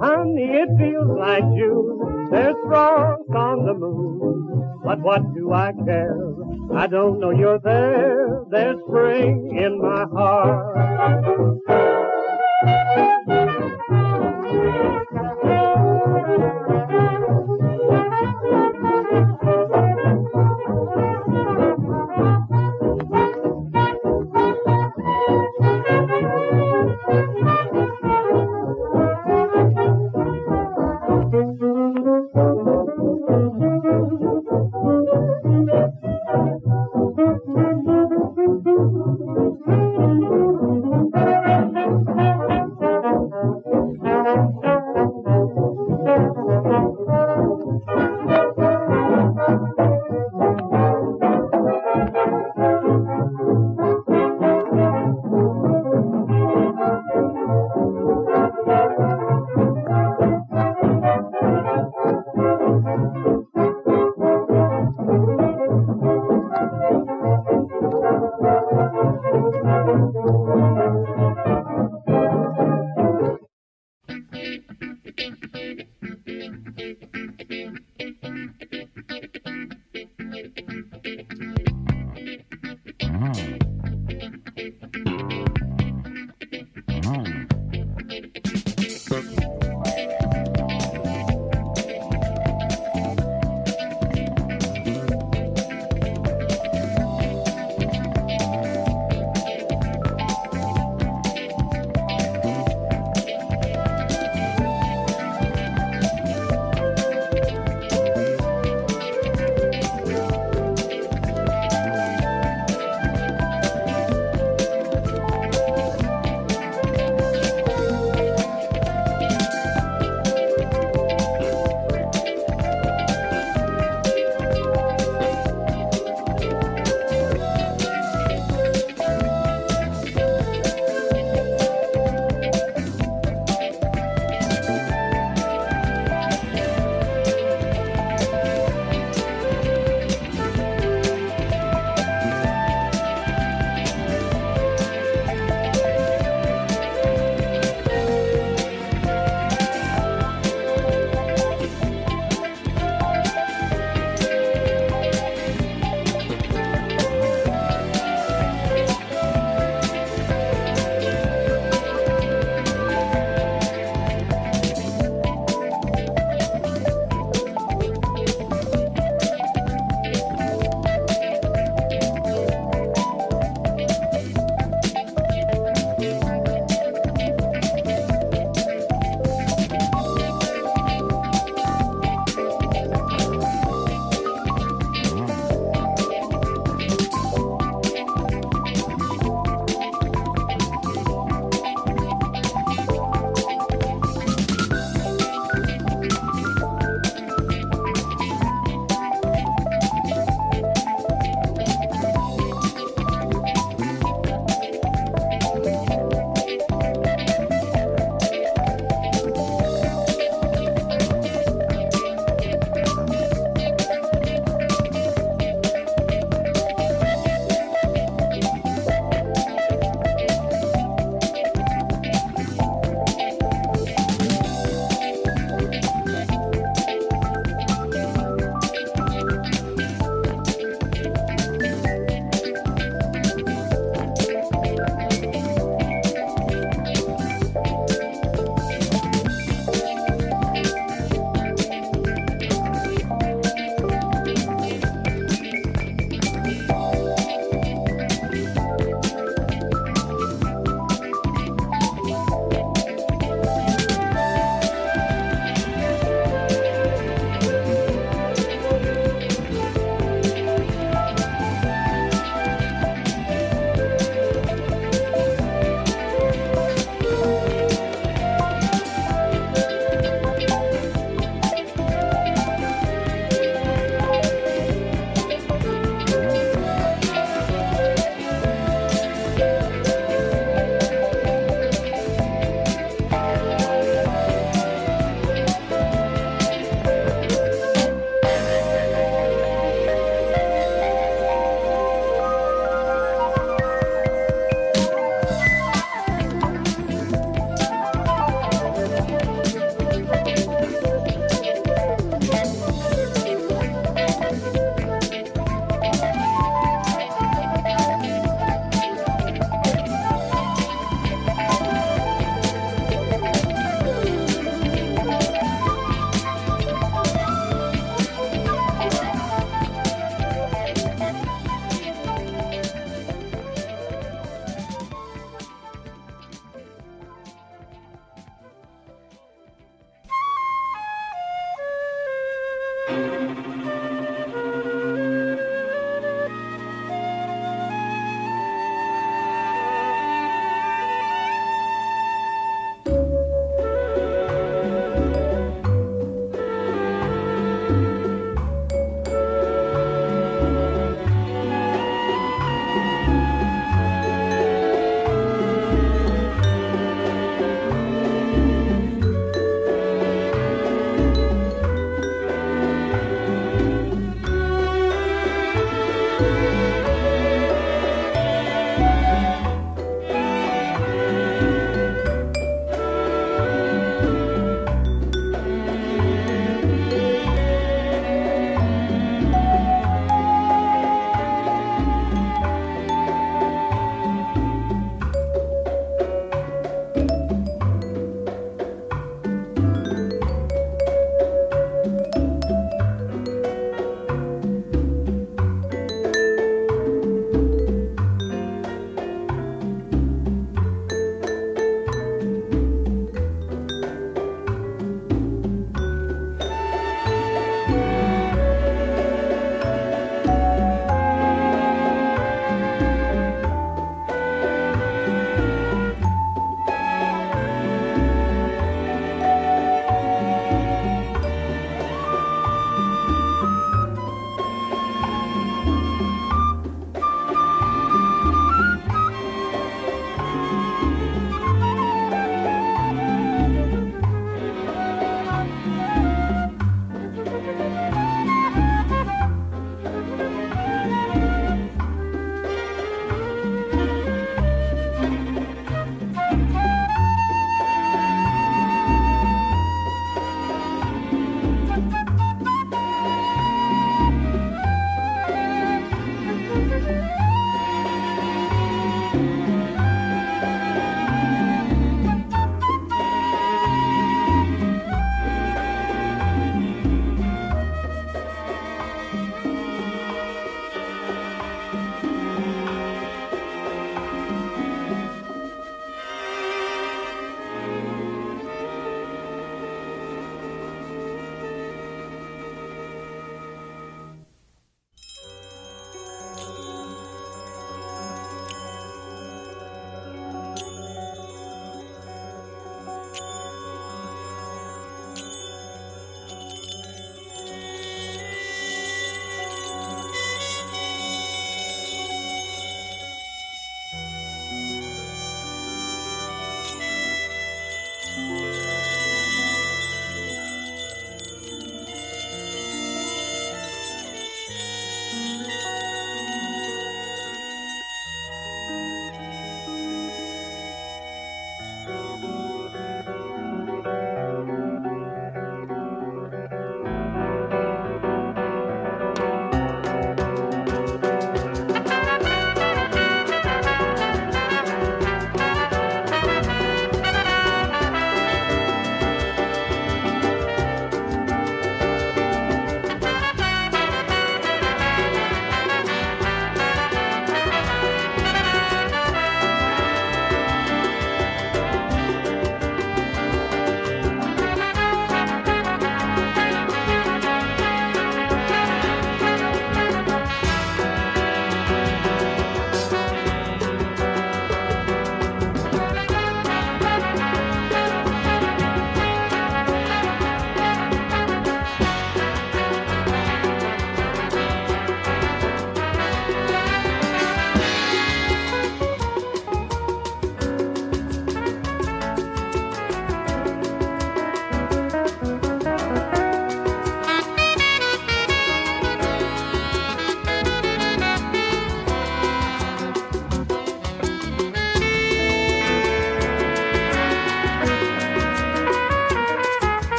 Honey, it feels like June. There's frost on the moon, but what do I care? I don't know you're there. There's spring in my heart.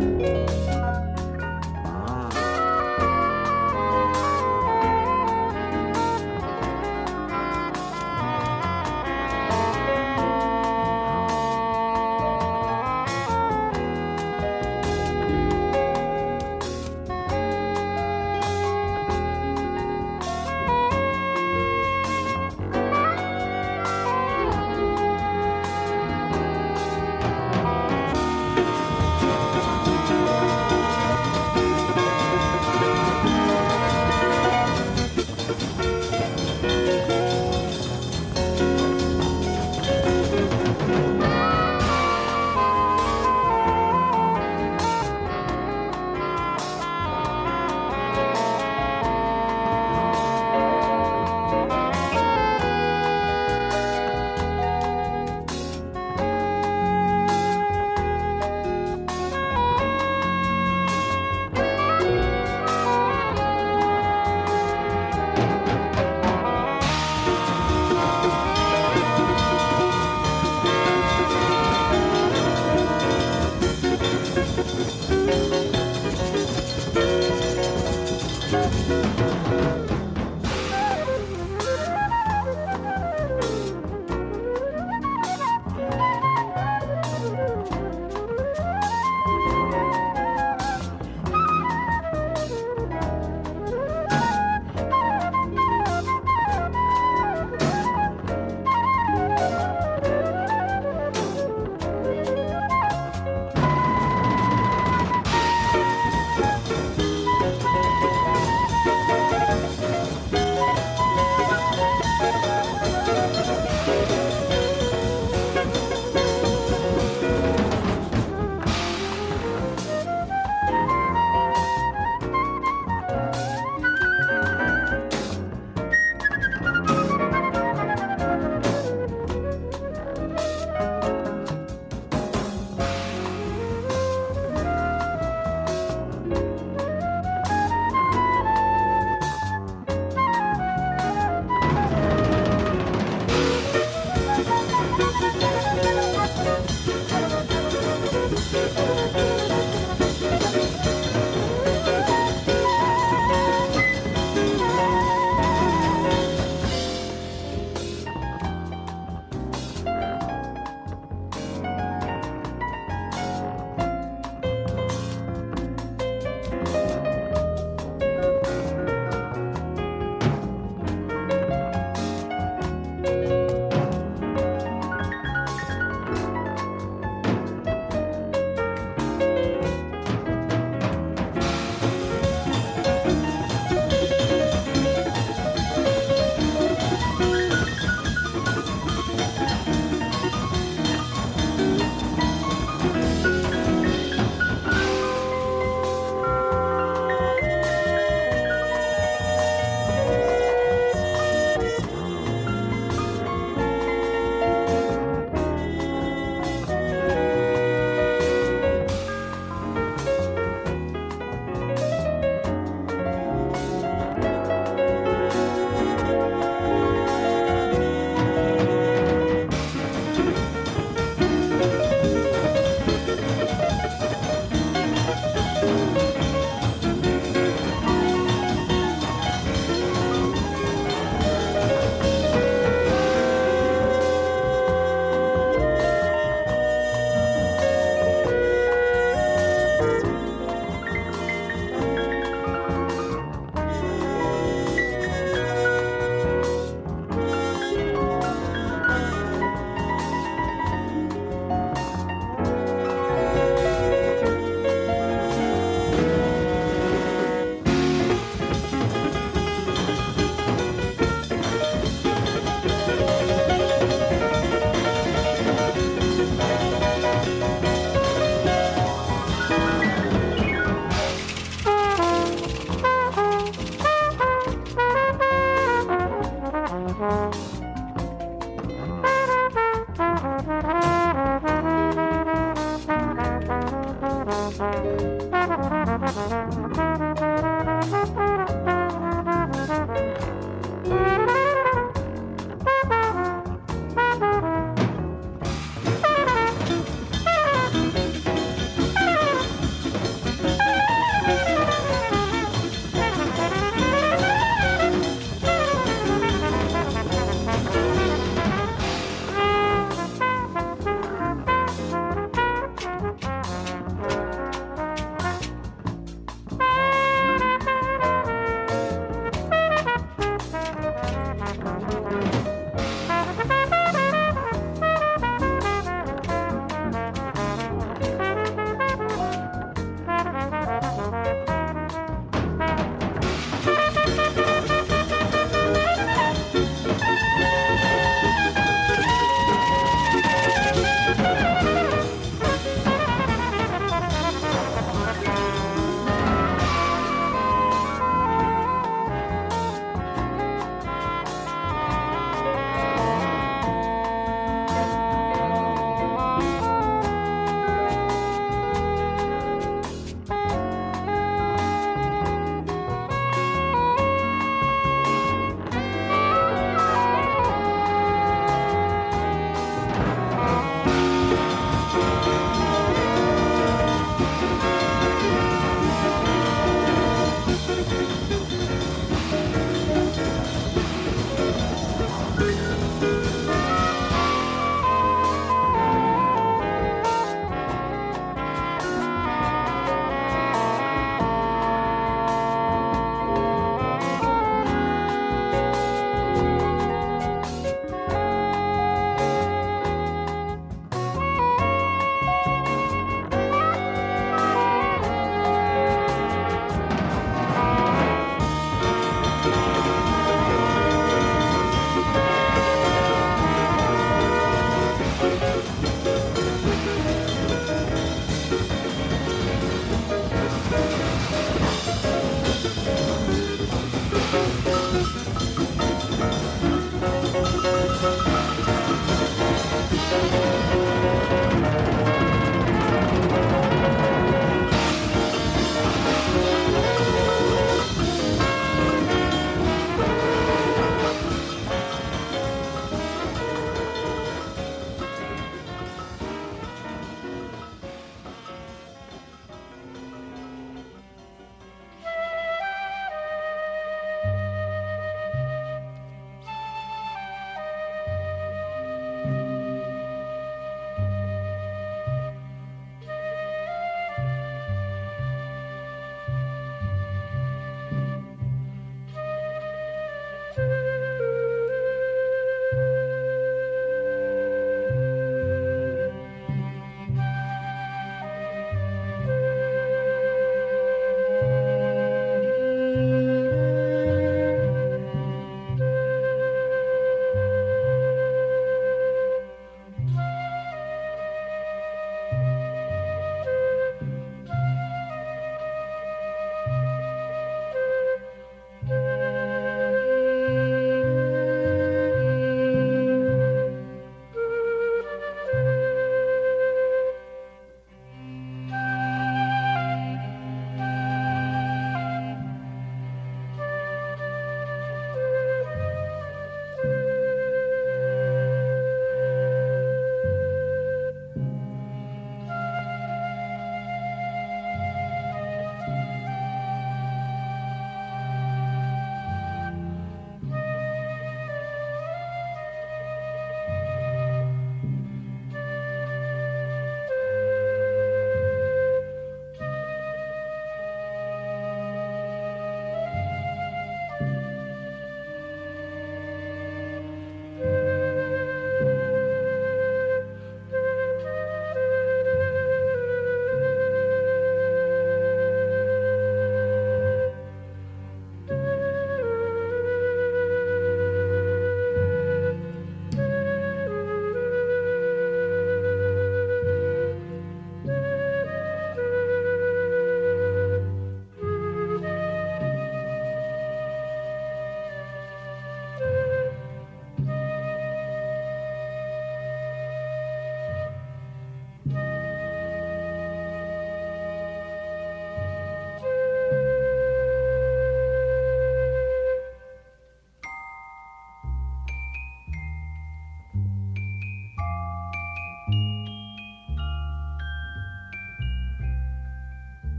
you